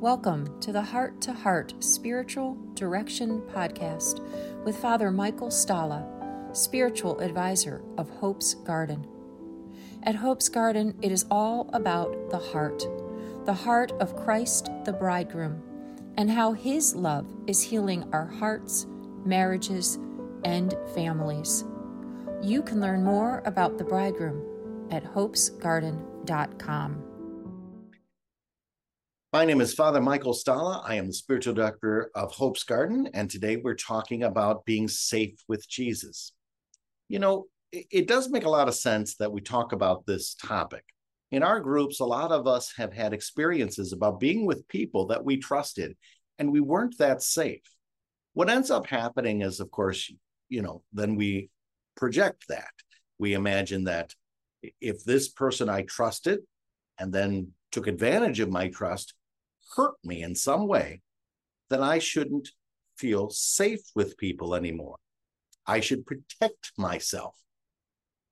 Welcome to the Heart to Heart Spiritual Direction Podcast with Father Michael Stala, Spiritual Advisor of Hope's Garden. At Hope's Garden, it is all about the heart, the heart of Christ the Bridegroom, and how His love is healing our hearts, marriages, and families. You can learn more about the Bridegroom at hopesgarden.com. My name is Father Michael Stala. I am the spiritual director of Hope's Garden, and today we're talking about being safe with Jesus. You know, it, it, does make a lot of sense that we talk about this topic. In our groups, a lot of us have had experiences about being with people that we trusted, and we weren't that safe. What ends up happening is, of course, you know, then we project that. We imagine that if this person I trusted and then took advantage of my trust hurt me in some way, then I shouldn't feel safe with people anymore. I should protect myself.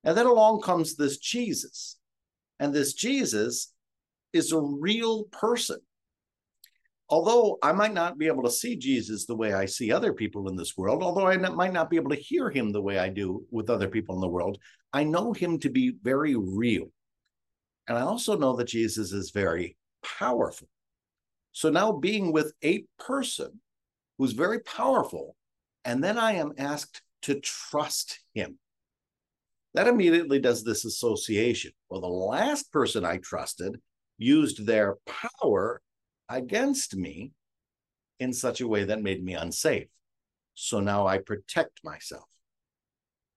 And then along comes this Jesus. And this Jesus is a real person. Although I might not be able to see Jesus the way I see other people in this world, although I might not be able to hear him the way I do with other people in the world, I know him to be very real. And I also know that Jesus is very powerful. So now being with a person who's very powerful, and then I am asked to trust him. That immediately does this association. Well, the last person I trusted used their power against me in such a way that made me unsafe. So now I protect myself.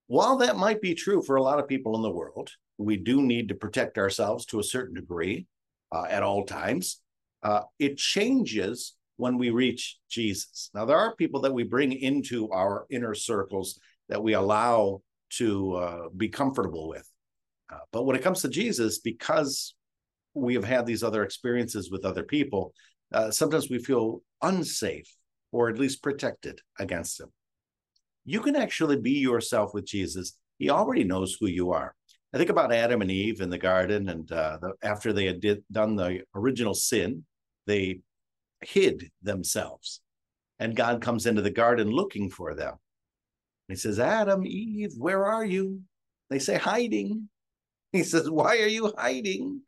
While that might be true for a lot of people in the world, we do need to protect ourselves to a certain degree uh, at all times. Uh, it changes when we reach Jesus. Now, there are people that we bring into our inner circles that we allow to uh, be comfortable with. Uh, but when it comes to Jesus, because we have had these other experiences with other people, uh, sometimes we feel unsafe or at least protected against him. You can actually be yourself with Jesus. He already knows who you are. I think about Adam and Eve in the garden, and uh, the, after they had did, done the original sin, they hid themselves. And God comes into the garden looking for them. He says, Adam, Eve, where are you? They say, hiding. He says, Why are you hiding?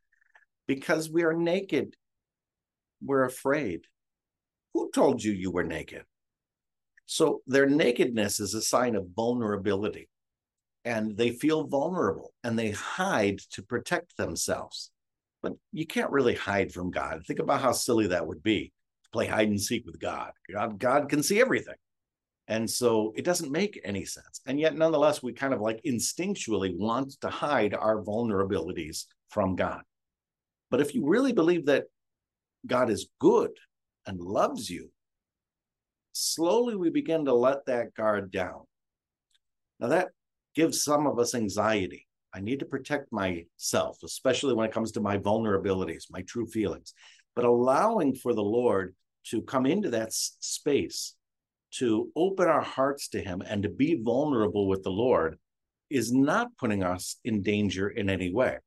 Because we are naked. We're afraid. Who told you you were naked? So their nakedness is a sign of vulnerability and they feel vulnerable and they hide to protect themselves. But you can't really hide from God. Think about how silly that would be to play hide and seek with God. God, God can see everything. And so it doesn't make any sense. And yet, nonetheless, we kind of like instinctually want to hide our vulnerabilities from God. But if you really believe that God is good and loves you, slowly we begin to let that guard down. Now, that gives some of us anxiety. I need to protect myself, especially when it comes to my vulnerabilities, my true feelings. But allowing for the Lord to come into that space, to open our hearts to Him and to be vulnerable with the Lord is not putting us in danger in any way.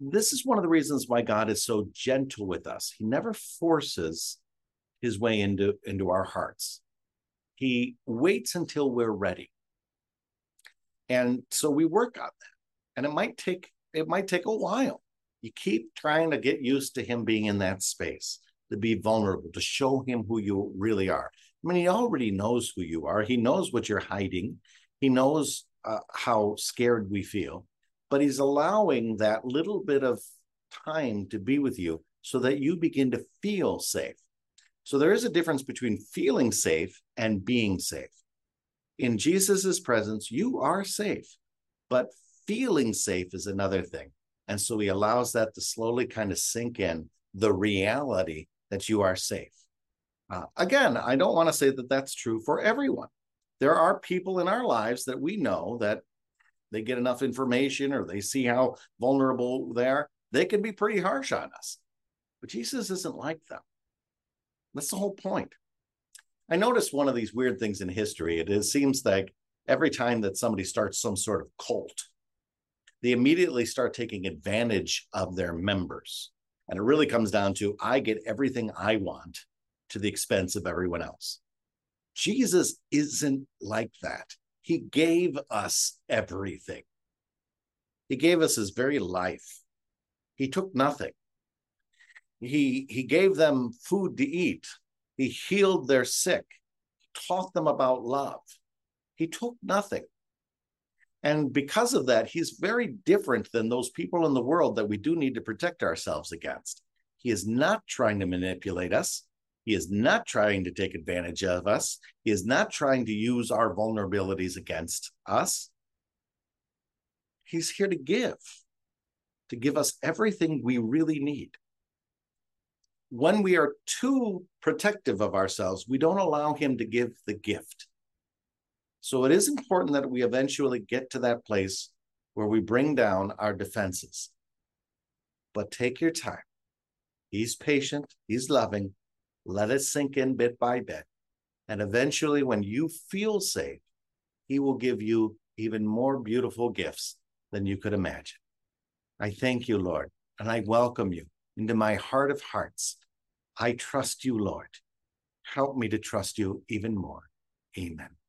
This is one of the reasons why God is so gentle with us. He never forces his way into, into our hearts. He waits until we're ready. And so we work on that. And it might take it might take a while. You keep trying to get used to him being in that space, to be vulnerable, to show him who you really are. I mean, he already knows who you are. He knows what you're hiding. He knows uh, how scared we feel, but he's allowing that little bit of time to be with you so that you begin to feel safe. So there is a difference between feeling safe and being safe in Jesus's presence, you are safe, but feeling safe is another thing. And so he allows that to slowly kind of sink in the reality that you are safe. Uh, again, I don't want to say that that's true for everyone. There are people in our lives that we know that they get enough information or they see how vulnerable they are, they can be pretty harsh on us. But Jesus isn't like them. That's the whole point. I noticed one of these weird things in history. It, it seems like every time that somebody starts some sort of cult, they immediately start taking advantage of their members. And it really comes down to I get everything I want to the expense of everyone else. Jesus isn't like that. He gave us everything. He gave us his very life. He took nothing. He, he gave them food to eat. He healed their sick, taught them about love. He took nothing. And because of that, he's very different than those people in the world that we do need to protect ourselves against. He is not trying to manipulate us. He is not trying to take advantage of us. He is not trying to use our vulnerabilities against us. He's here to give, to give us everything we really need. When we are too protective of ourselves, we don't allow Him to give the gift. So it is important that we eventually get to that place where we bring down our defenses. But take your time. He's patient, He's loving. Let it sink in bit by bit. And eventually, when you feel safe, He will give you even more beautiful gifts than you could imagine. I thank you, Lord, and I welcome you into my heart of hearts. I trust you, Lord. Help me to trust you even more. Amen.